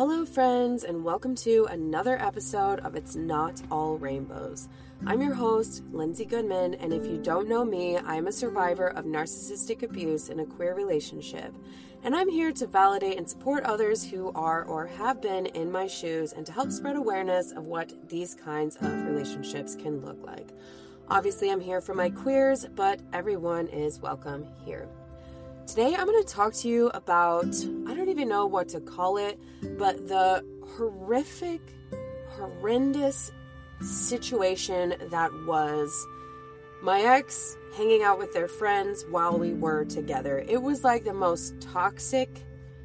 Hello, friends, and welcome to another episode of It's Not All Rainbows. I'm your host, Lindsay Goodman, and if you don't know me, I'm a survivor of narcissistic abuse in a queer relationship. And I'm here to validate and support others who are or have been in my shoes and to help spread awareness of what these kinds of relationships can look like. Obviously, I'm here for my queers, but everyone is welcome here. Today, I'm going to talk to you about I don't even know what to call it, but the horrific, horrendous situation that was my ex hanging out with their friends while we were together. It was like the most toxic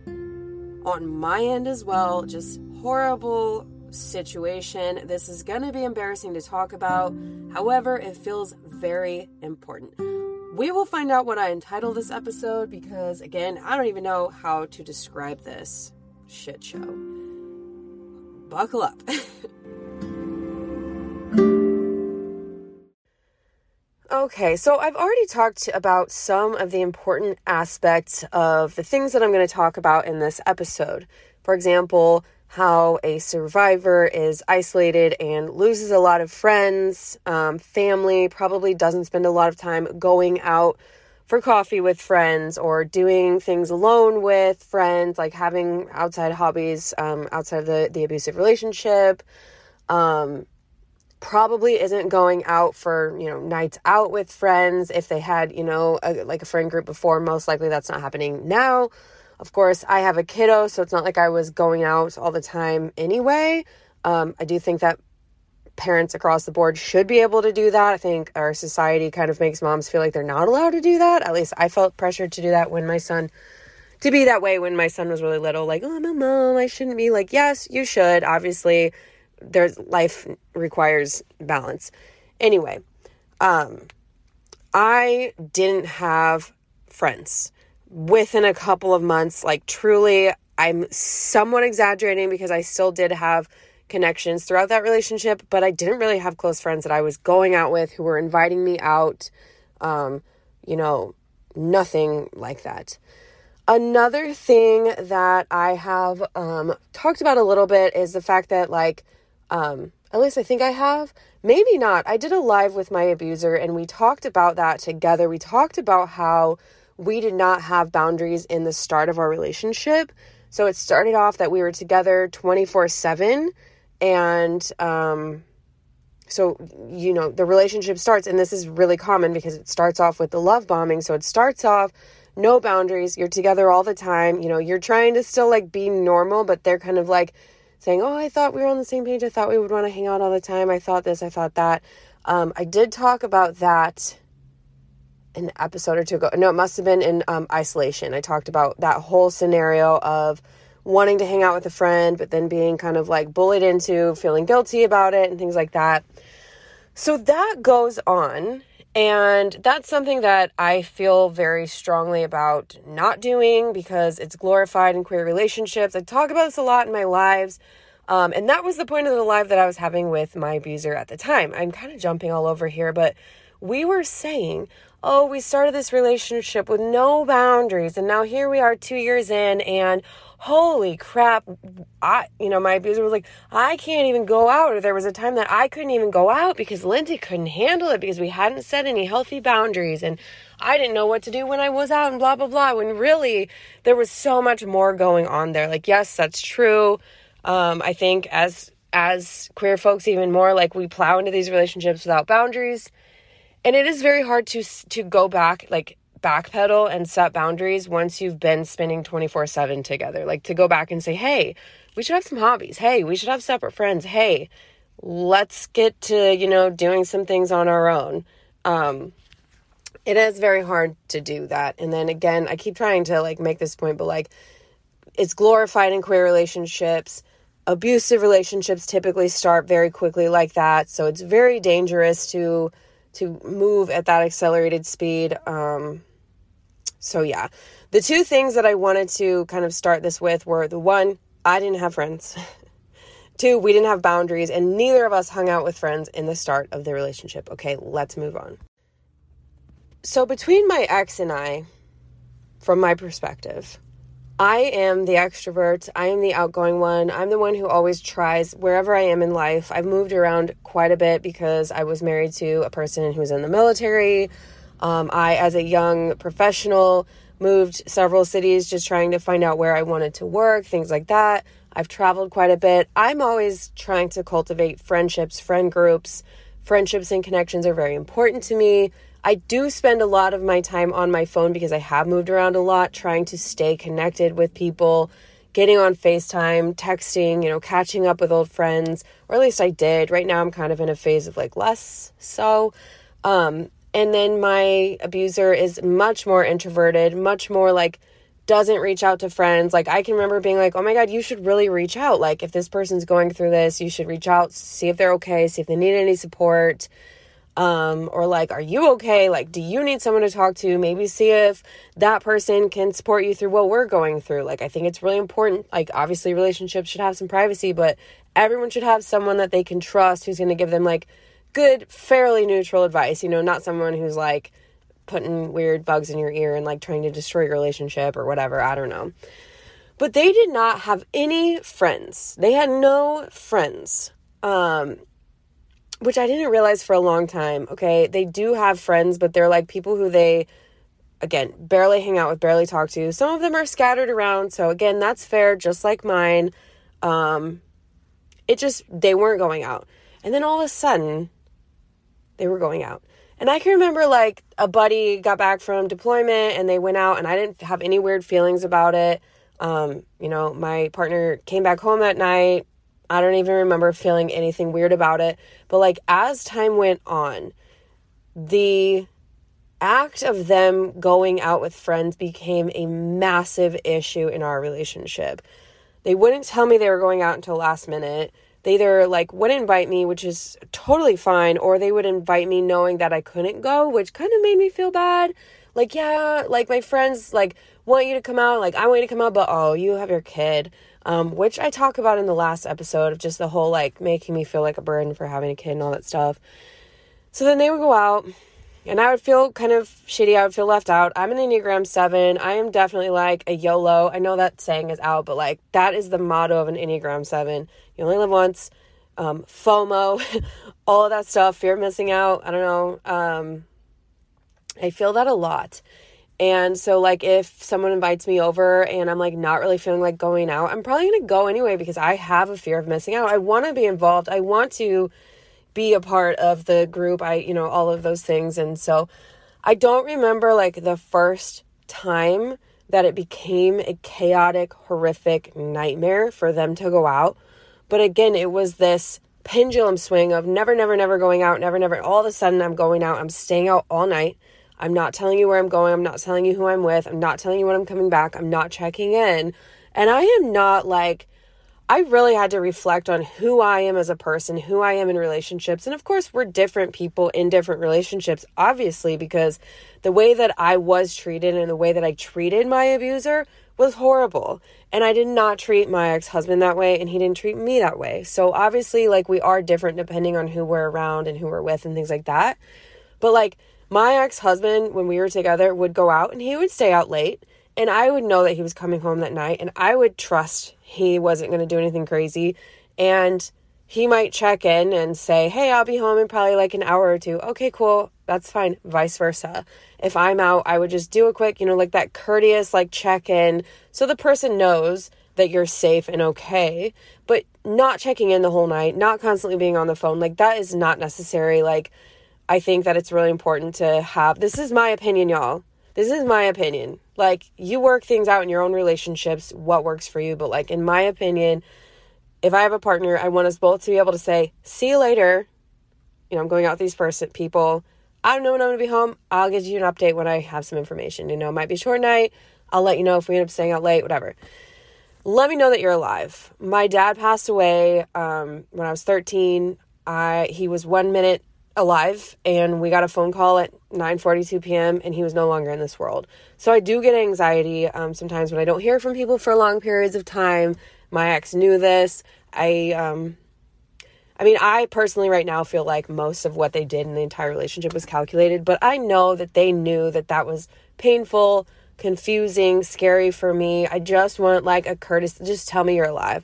on my end as well, just horrible situation. This is going to be embarrassing to talk about. However, it feels very important. We will find out what I entitle this episode because, again, I don't even know how to describe this shit show. Buckle up. Okay, so I've already talked about some of the important aspects of the things that I'm going to talk about in this episode. For example, how a survivor is isolated and loses a lot of friends, um, family, probably doesn't spend a lot of time going out for coffee with friends or doing things alone with friends, like having outside hobbies um, outside of the, the abusive relationship. Um, probably isn't going out for you know nights out with friends if they had you know a, like a friend group before most likely that's not happening now of course, I have a kiddo, so it's not like I was going out all the time anyway. Um, I do think that parents across the board should be able to do that. I think our society kind of makes moms feel like they're not allowed to do that. At least I felt pressured to do that when my son, to be that way when my son was really little. Like, oh, I'm a mom, I shouldn't be. Like, yes, you should. Obviously, there's life requires balance. Anyway, um, I didn't have friends within a couple of months. Like, truly, I'm somewhat exaggerating because I still did have connections throughout that relationship, but I didn't really have close friends that I was going out with who were inviting me out. Um, you know, nothing like that. Another thing that I have um, talked about a little bit is the fact that, like, um, at least I think I have, maybe not. I did a live with my abuser and we talked about that together. We talked about how we did not have boundaries in the start of our relationship. So it started off that we were together 24 7. And um, so, you know, the relationship starts, and this is really common because it starts off with the love bombing. So it starts off no boundaries. You're together all the time. You know, you're trying to still like be normal, but they're kind of like saying, Oh, I thought we were on the same page. I thought we would want to hang out all the time. I thought this, I thought that. Um, I did talk about that an episode or two ago. No, it must have been in um, isolation. I talked about that whole scenario of wanting to hang out with a friend, but then being kind of like bullied into feeling guilty about it and things like that. So that goes on. And that's something that I feel very strongly about not doing because it's glorified in queer relationships. I talk about this a lot in my lives. Um, and that was the point of the live that I was having with my abuser at the time. I'm kind of jumping all over here, but we were saying, oh, we started this relationship with no boundaries. And now here we are two years in, and holy crap, I, you know, my abuser was like, I can't even go out. Or there was a time that I couldn't even go out because Lindsay couldn't handle it because we hadn't set any healthy boundaries. And I didn't know what to do when I was out and blah, blah, blah. When really there was so much more going on there. Like, yes, that's true. Um, I think as, as queer folks, even more like we plow into these relationships without boundaries and it is very hard to to go back like backpedal and set boundaries once you've been spending 24/7 together. Like to go back and say hey we should have some hobbies. Hey we should have separate friends. Hey let's get to you know doing some things on our own. Um it is very hard to do that. And then again i keep trying to like make this point but like it's glorified in queer relationships. Abusive relationships typically start very quickly like that. So it's very dangerous to to move at that accelerated speed. Um, so, yeah, the two things that I wanted to kind of start this with were the one, I didn't have friends. Two, we didn't have boundaries, and neither of us hung out with friends in the start of the relationship. Okay, let's move on. So, between my ex and I, from my perspective, I am the extrovert. I am the outgoing one. I'm the one who always tries wherever I am in life. I've moved around quite a bit because I was married to a person who was in the military. Um, I, as a young professional, moved several cities just trying to find out where I wanted to work, things like that. I've traveled quite a bit. I'm always trying to cultivate friendships, friend groups. Friendships and connections are very important to me. I do spend a lot of my time on my phone because I have moved around a lot, trying to stay connected with people, getting on FaceTime, texting, you know, catching up with old friends, or at least I did. Right now, I'm kind of in a phase of like less so. Um, and then my abuser is much more introverted, much more like doesn't reach out to friends. Like I can remember being like, "Oh my god, you should really reach out. Like if this person's going through this, you should reach out, see if they're okay, see if they need any support." Um, or like, are you okay? Like, do you need someone to talk to? Maybe see if that person can support you through what we're going through. Like, I think it's really important. Like, obviously, relationships should have some privacy, but everyone should have someone that they can trust who's going to give them like good, fairly neutral advice. You know, not someone who's like putting weird bugs in your ear and like trying to destroy your relationship or whatever. I don't know. But they did not have any friends. They had no friends. Um, which I didn't realize for a long time. Okay, they do have friends, but they're like people who they, again, barely hang out with, barely talk to. Some of them are scattered around, so again, that's fair, just like mine. Um, it just, they weren't going out. And then all of a sudden, they were going out. And I can remember like a buddy got back from deployment and they went out, and I didn't have any weird feelings about it. Um, you know, my partner came back home that night I don't even remember feeling anything weird about it. But like as time went on, the act of them going out with friends became a massive issue in our relationship. They wouldn't tell me they were going out until last minute. They either like wouldn't invite me, which is totally fine, or they would invite me knowing that I couldn't go, which kind of made me feel bad. Like, yeah, like my friends like want you to come out, like I want you to come out, but oh, you have your kid um, which I talk about in the last episode of just the whole like making me feel like a burden for having a kid and all that stuff. So then they would go out and I would feel kind of shitty. I would feel left out. I'm an Enneagram 7. I am definitely like a YOLO. I know that saying is out, but like that is the motto of an Enneagram 7. You only live once. Um, FOMO, all of that stuff, fear of missing out. I don't know. Um, I feel that a lot. And so, like, if someone invites me over and I'm like not really feeling like going out, I'm probably gonna go anyway because I have a fear of missing out. I wanna be involved. I want to be a part of the group. I, you know, all of those things. And so, I don't remember like the first time that it became a chaotic, horrific nightmare for them to go out. But again, it was this pendulum swing of never, never, never going out, never, never. All of a sudden, I'm going out, I'm staying out all night. I'm not telling you where I'm going. I'm not telling you who I'm with. I'm not telling you when I'm coming back. I'm not checking in. And I am not like, I really had to reflect on who I am as a person, who I am in relationships. And of course, we're different people in different relationships, obviously, because the way that I was treated and the way that I treated my abuser was horrible. And I did not treat my ex husband that way, and he didn't treat me that way. So obviously, like, we are different depending on who we're around and who we're with and things like that. But like, my ex husband, when we were together, would go out and he would stay out late. And I would know that he was coming home that night and I would trust he wasn't going to do anything crazy. And he might check in and say, Hey, I'll be home in probably like an hour or two. Okay, cool. That's fine. Vice versa. If I'm out, I would just do a quick, you know, like that courteous, like check in so the person knows that you're safe and okay, but not checking in the whole night, not constantly being on the phone. Like that is not necessary. Like, I think that it's really important to have this is my opinion, y'all. This is my opinion. Like, you work things out in your own relationships, what works for you. But, like, in my opinion, if I have a partner, I want us both to be able to say, see you later. You know, I'm going out with these person people. I don't know when I'm gonna be home. I'll give you an update when I have some information. You know, it might be short night. I'll let you know if we end up staying out late, whatever. Let me know that you're alive. My dad passed away um, when I was 13. I he was one minute alive and we got a phone call at 9:42 p.m. and he was no longer in this world. So I do get anxiety um, sometimes when I don't hear from people for long periods of time. My ex knew this. I um I mean, I personally right now feel like most of what they did in the entire relationship was calculated, but I know that they knew that that was painful, confusing, scary for me. I just want like a courtesy. Just tell me you're alive.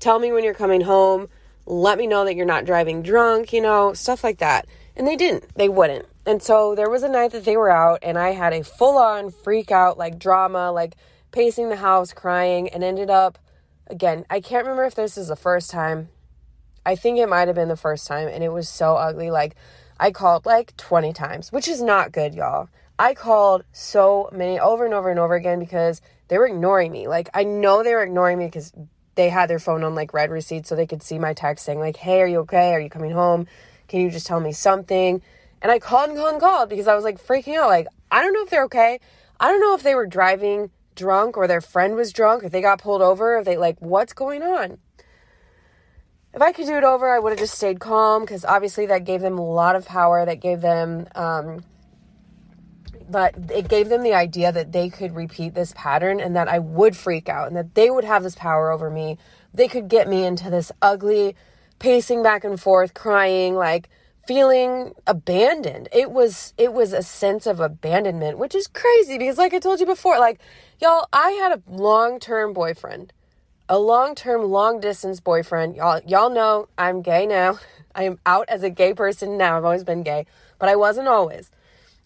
Tell me when you're coming home. Let me know that you're not driving drunk, you know, stuff like that. And they didn't. They wouldn't. And so there was a night that they were out, and I had a full on freak out, like drama, like pacing the house, crying, and ended up, again, I can't remember if this is the first time. I think it might have been the first time, and it was so ugly. Like, I called like 20 times, which is not good, y'all. I called so many over and over and over again because they were ignoring me. Like, I know they were ignoring me because they had their phone on like read receipt so they could see my text saying, like, hey, are you okay? Are you coming home? Can you just tell me something? And I called and called and called because I was like freaking out. Like, I don't know if they're okay. I don't know if they were driving drunk or their friend was drunk, if they got pulled over, if they like, what's going on? If I could do it over, I would have just stayed calm because obviously that gave them a lot of power. That gave them, um, but it gave them the idea that they could repeat this pattern and that I would freak out and that they would have this power over me. They could get me into this ugly pacing back and forth, crying, like, feeling abandoned. It was it was a sense of abandonment, which is crazy because like I told you before, like y'all, I had a long-term boyfriend. A long-term long distance boyfriend. Y'all y'all know I'm gay now. I am out as a gay person now. I've always been gay, but I wasn't always.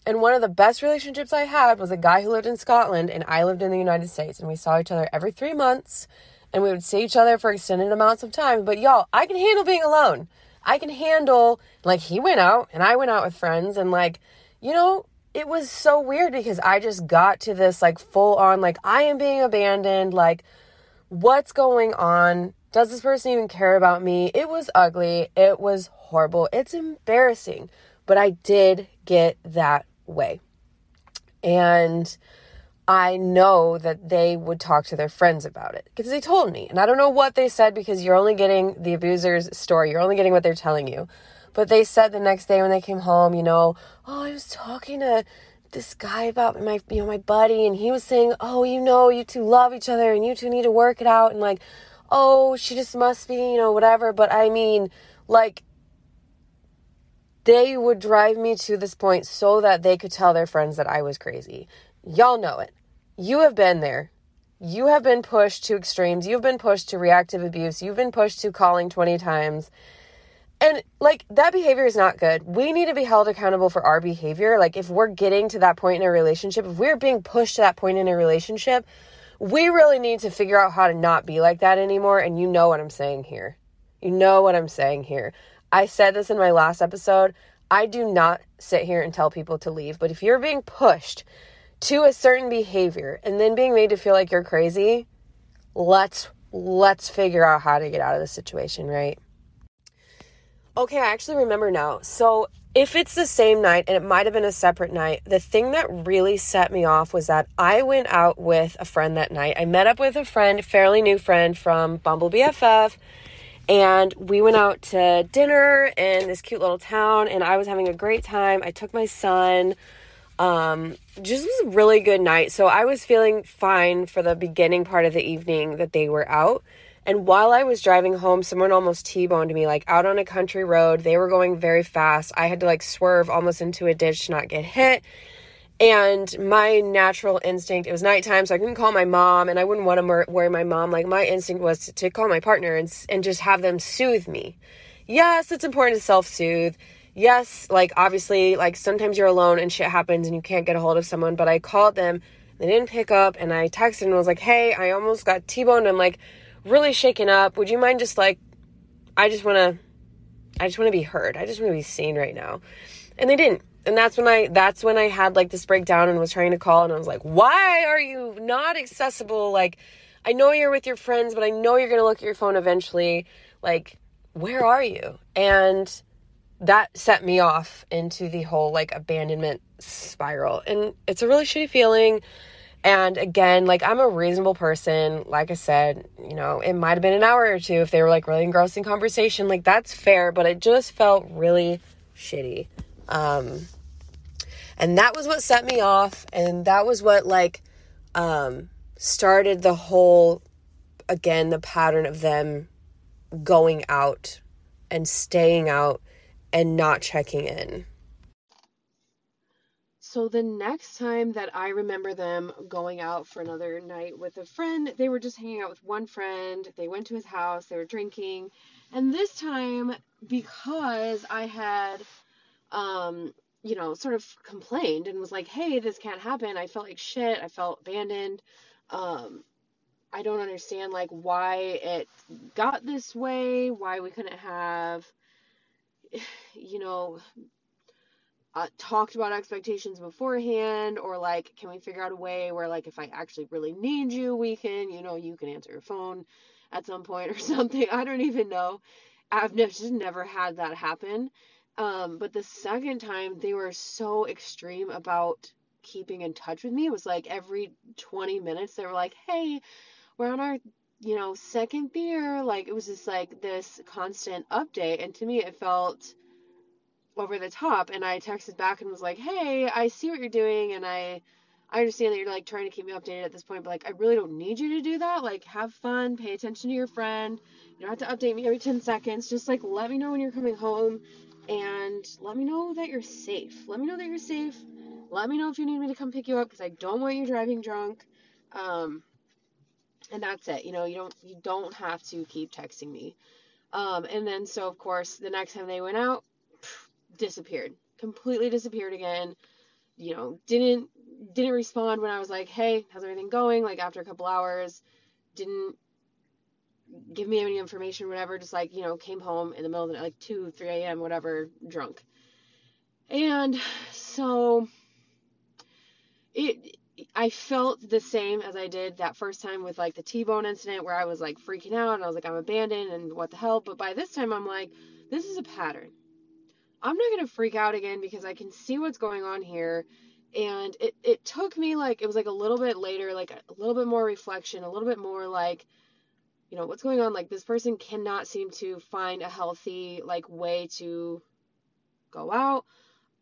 And one of the best relationships I had was a guy who lived in Scotland and I lived in the United States and we saw each other every 3 months and we would see each other for extended amounts of time. But y'all, I can handle being alone. I can handle like he went out and I went out with friends and like you know it was so weird because I just got to this like full on like I am being abandoned like what's going on? Does this person even care about me? It was ugly. It was horrible. It's embarrassing. But I did get that way and I know that they would talk to their friends about it because they told me. And I don't know what they said because you're only getting the abuser's story. You're only getting what they're telling you. But they said the next day when they came home, you know, oh, I was talking to this guy about my, you know, my buddy, and he was saying, oh, you know, you two love each other and you two need to work it out. And like, oh, she just must be, you know, whatever. But I mean, like, they would drive me to this point so that they could tell their friends that I was crazy. Y'all know it. You have been there. You have been pushed to extremes. You've been pushed to reactive abuse. You've been pushed to calling 20 times. And like that behavior is not good. We need to be held accountable for our behavior. Like if we're getting to that point in a relationship, if we're being pushed to that point in a relationship, we really need to figure out how to not be like that anymore. And you know what I'm saying here. You know what I'm saying here. I said this in my last episode. I do not sit here and tell people to leave, but if you're being pushed to a certain behavior and then being made to feel like you're crazy, let's let's figure out how to get out of the situation, right? Okay, I actually remember now. So, if it's the same night and it might have been a separate night, the thing that really set me off was that I went out with a friend that night. I met up with a friend, fairly new friend from Bumble BFF, and we went out to dinner in this cute little town and I was having a great time. I took my son um, just was a really good night. So I was feeling fine for the beginning part of the evening that they were out. And while I was driving home, someone almost T boned me, like out on a country road. They were going very fast. I had to like swerve almost into a ditch to not get hit. And my natural instinct, it was nighttime, so I couldn't call my mom, and I wouldn't want to worry my mom. Like, my instinct was to, to call my partner and, and just have them soothe me. Yes, it's important to self soothe yes, like obviously, like sometimes you're alone and shit happens and you can't get a hold of someone, but I called them, they didn't pick up, and I texted and was like, hey, I almost got T boned. I'm like really shaken up. Would you mind just like, I just want to, I just want to be heard. I just want to be seen right now. And they didn't. And that's when I that's when I had like this breakdown and was trying to call and I was like, "Why are you not accessible? Like I know you're with your friends, but I know you're going to look at your phone eventually. Like where are you?" And that set me off into the whole like abandonment spiral. And it's a really shitty feeling. And again, like I'm a reasonable person. Like I said, you know, it might have been an hour or two if they were like really engrossing conversation. Like that's fair, but it just felt really shitty. Um and that was what set me off and that was what like um started the whole again the pattern of them going out and staying out and not checking in. so the next time that I remember them going out for another night with a friend, they were just hanging out with one friend. They went to his house, they were drinking. And this time, because I had, um, you know, sort of complained and was like, hey, this can't happen. I felt like shit. I felt abandoned. Um, I don't understand, like, why it got this way, why we couldn't have, you know, uh, talked about expectations beforehand or like can we figure out a way where like if i actually really need you we can you know you can answer your phone at some point or something i don't even know i've just never had that happen um, but the second time they were so extreme about keeping in touch with me it was like every 20 minutes they were like hey we're on our you know second beer like it was just like this constant update and to me it felt over the top and I texted back and was like, "Hey, I see what you're doing and I I understand that you're like trying to keep me updated at this point, but like I really don't need you to do that. Like have fun, pay attention to your friend. You don't have to update me every 10 seconds. Just like let me know when you're coming home and let me know that you're safe. Let me know that you're safe. Let me know if you need me to come pick you up because I don't want you driving drunk. Um and that's it. You know, you don't you don't have to keep texting me. Um, and then so of course the next time they went out, disappeared, completely disappeared again. You know, didn't didn't respond when I was like, "Hey, how's everything going?" Like after a couple hours, didn't give me any information, whatever. Just like you know, came home in the middle of the night, like two, three a.m., whatever, drunk. And so it I felt the same as I did that first time with like the T-bone incident where I was like freaking out and I was like I'm abandoned and what the hell but by this time I'm like this is a pattern I'm not going to freak out again because I can see what's going on here. And it, it took me like, it was like a little bit later, like a little bit more reflection, a little bit more like, you know, what's going on? Like, this person cannot seem to find a healthy, like, way to go out.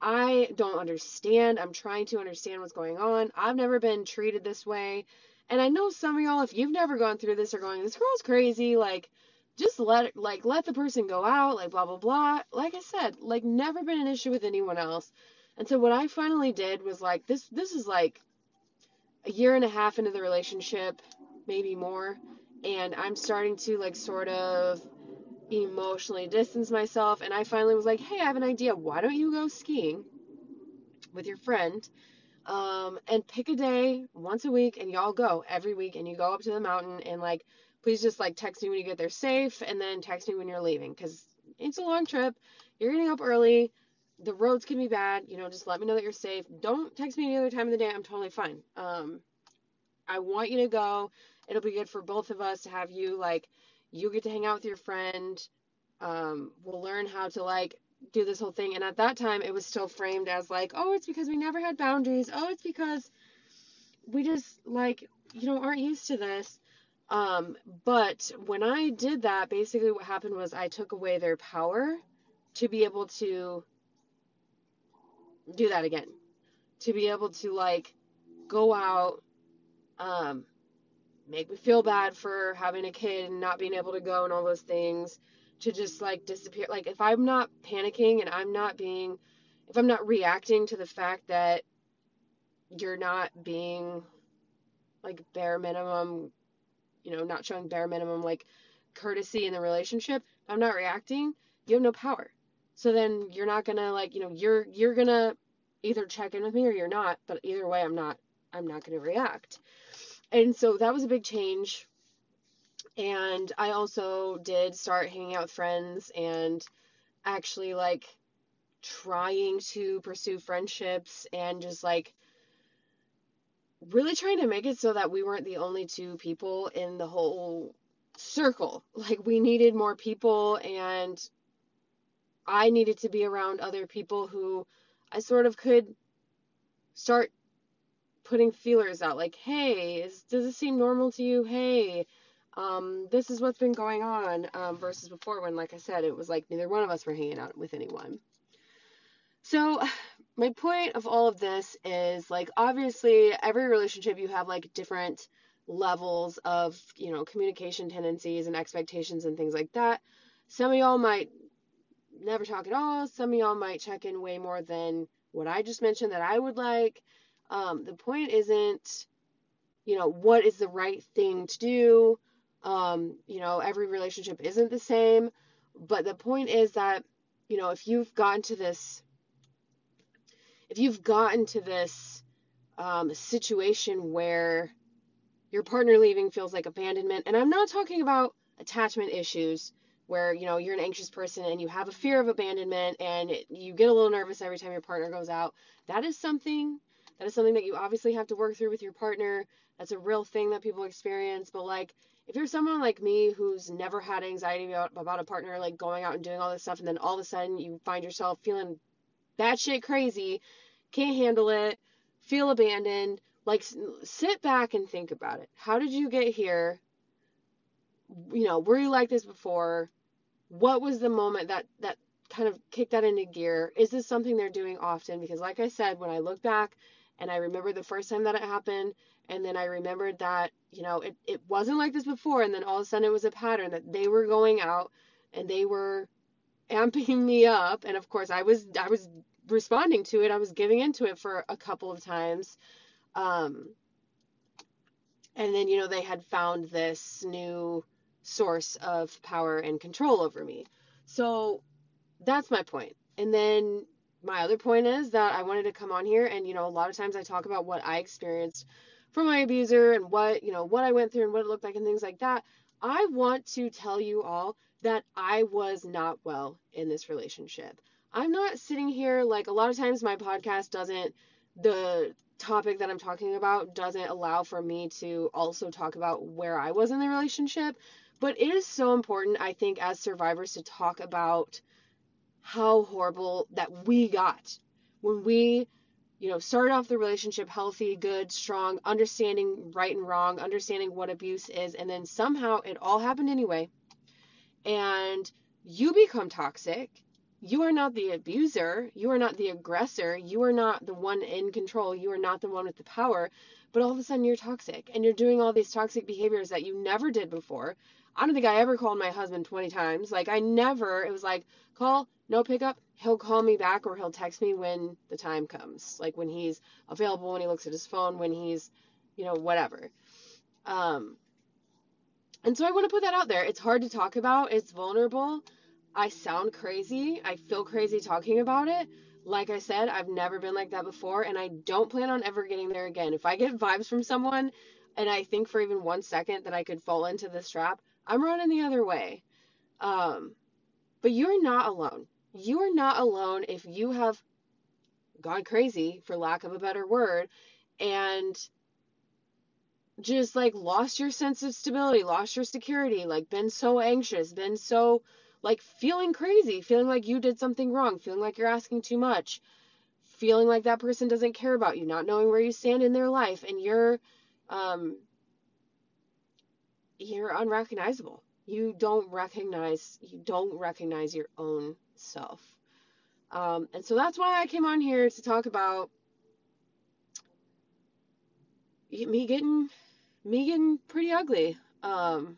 I don't understand. I'm trying to understand what's going on. I've never been treated this way. And I know some of y'all, if you've never gone through this, are going, this girl's crazy. Like, just let it, like let the person go out, like blah blah blah. Like I said, like never been an issue with anyone else. And so what I finally did was like this this is like a year and a half into the relationship, maybe more, and I'm starting to like sort of emotionally distance myself and I finally was like, "Hey, I have an idea. Why don't you go skiing with your friend?" Um, and pick a day once a week and y'all go every week and you go up to the mountain and like please just like text me when you get there safe and then text me when you're leaving because it's a long trip. You're getting up early. The roads can be bad. You know, just let me know that you're safe. Don't text me any other time of the day. I'm totally fine. Um, I want you to go. It'll be good for both of us to have you like you get to hang out with your friend. Um, we'll learn how to like do this whole thing. And at that time, it was still framed as like, oh, it's because we never had boundaries. Oh, it's because we just like you know aren't used to this. Um, but when I did that, basically what happened was I took away their power to be able to do that again. To be able to like go out, um, make me feel bad for having a kid and not being able to go and all those things to just like disappear. Like if I'm not panicking and I'm not being, if I'm not reacting to the fact that you're not being like bare minimum you know, not showing bare minimum like courtesy in the relationship, I'm not reacting, you have no power. So then you're not gonna like, you know, you're you're gonna either check in with me or you're not, but either way I'm not I'm not gonna react. And so that was a big change. And I also did start hanging out with friends and actually like trying to pursue friendships and just like really trying to make it so that we weren't the only two people in the whole circle. Like we needed more people and I needed to be around other people who I sort of could start putting feelers out like, "Hey, is, does this seem normal to you? Hey, um, this is what's been going on." Um, versus before when like I said, it was like neither one of us were hanging out with anyone. So, my point of all of this is like obviously every relationship you have like different levels of, you know, communication tendencies and expectations and things like that. Some of y'all might never talk at all. Some of y'all might check in way more than what I just mentioned that I would like. Um, the point isn't, you know, what is the right thing to do. Um, you know, every relationship isn't the same, but the point is that, you know, if you've gotten to this, if you've gotten to this um, situation where your partner leaving feels like abandonment, and I'm not talking about attachment issues where you know you're an anxious person and you have a fear of abandonment and you get a little nervous every time your partner goes out that is something that is something that you obviously have to work through with your partner that's a real thing that people experience but like if you're someone like me who's never had anxiety about, about a partner like going out and doing all this stuff and then all of a sudden you find yourself feeling batshit crazy can't handle it feel abandoned like sit back and think about it how did you get here you know were you like this before what was the moment that that kind of kicked that into gear? Is this something they're doing often? Because like I said, when I look back and I remember the first time that it happened, and then I remembered that, you know, it, it wasn't like this before, and then all of a sudden it was a pattern that they were going out and they were amping me up. And of course I was I was responding to it. I was giving into it for a couple of times. Um and then, you know, they had found this new source of power and control over me. So that's my point. And then my other point is that I wanted to come on here and, you know, a lot of times I talk about what I experienced from my abuser and what, you know, what I went through and what it looked like and things like that. I want to tell you all that I was not well in this relationship. I'm not sitting here like a lot of times my podcast doesn't the topic that I'm talking about doesn't allow for me to also talk about where I was in the relationship. But it is so important, I think, as survivors to talk about how horrible that we got when we, you know, started off the relationship healthy, good, strong, understanding right and wrong, understanding what abuse is, and then somehow it all happened anyway. And you become toxic. You are not the abuser. You are not the aggressor. You are not the one in control. You are not the one with the power. But all of a sudden, you're toxic and you're doing all these toxic behaviors that you never did before I don't think I ever called my husband 20 times. Like, I never, it was like, call, no pickup. He'll call me back or he'll text me when the time comes. Like, when he's available, when he looks at his phone, when he's, you know, whatever. Um, and so I want to put that out there. It's hard to talk about, it's vulnerable. I sound crazy. I feel crazy talking about it. Like I said, I've never been like that before, and I don't plan on ever getting there again. If I get vibes from someone and I think for even one second that I could fall into this trap, I'm running the other way. Um, but you're not alone. You are not alone if you have gone crazy, for lack of a better word, and just like lost your sense of stability, lost your security, like been so anxious, been so like feeling crazy, feeling like you did something wrong, feeling like you're asking too much, feeling like that person doesn't care about you, not knowing where you stand in their life, and you're um, you're unrecognizable. You don't recognize you don't recognize your own self. Um, and so that's why I came on here to talk about me getting me getting pretty ugly. Um,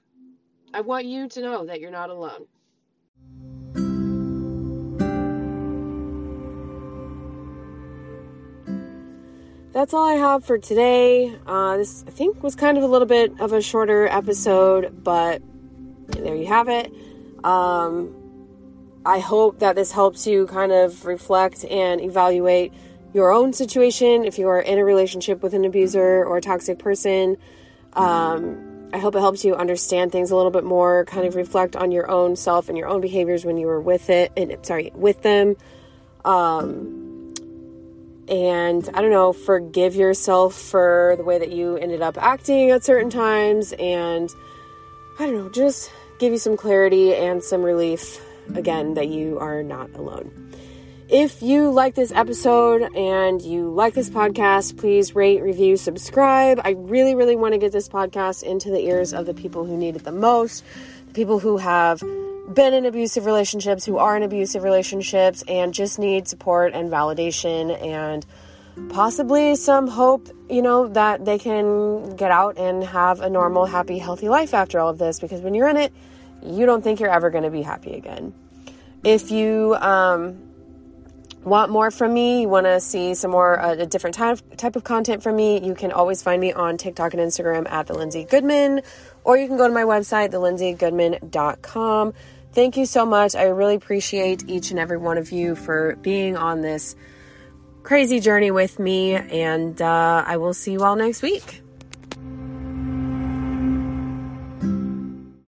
I want you to know that you're not alone. That's all I have for today. Uh, this, I think, was kind of a little bit of a shorter episode, but there you have it. Um, I hope that this helps you kind of reflect and evaluate your own situation if you are in a relationship with an abuser or a toxic person. Um, I hope it helps you understand things a little bit more, kind of reflect on your own self and your own behaviors when you were with it, and sorry, with them. Um, and I don't know, forgive yourself for the way that you ended up acting at certain times, and I don't know, just give you some clarity and some relief again that you are not alone. If you like this episode and you like this podcast, please rate, review, subscribe. I really, really want to get this podcast into the ears of the people who need it the most, the people who have been in abusive relationships, who are in abusive relationships, and just need support and validation and possibly some hope, you know, that they can get out and have a normal, happy, healthy life after all of this. Because when you're in it, you don't think you're ever going to be happy again. If you um, want more from me, you want to see some more uh, a different type type of content from me, you can always find me on TikTok and Instagram at the Lindsay Goodman, or you can go to my website, thelindsaygoodman.com. Thank you so much. I really appreciate each and every one of you for being on this crazy journey with me, and uh, I will see you all next week.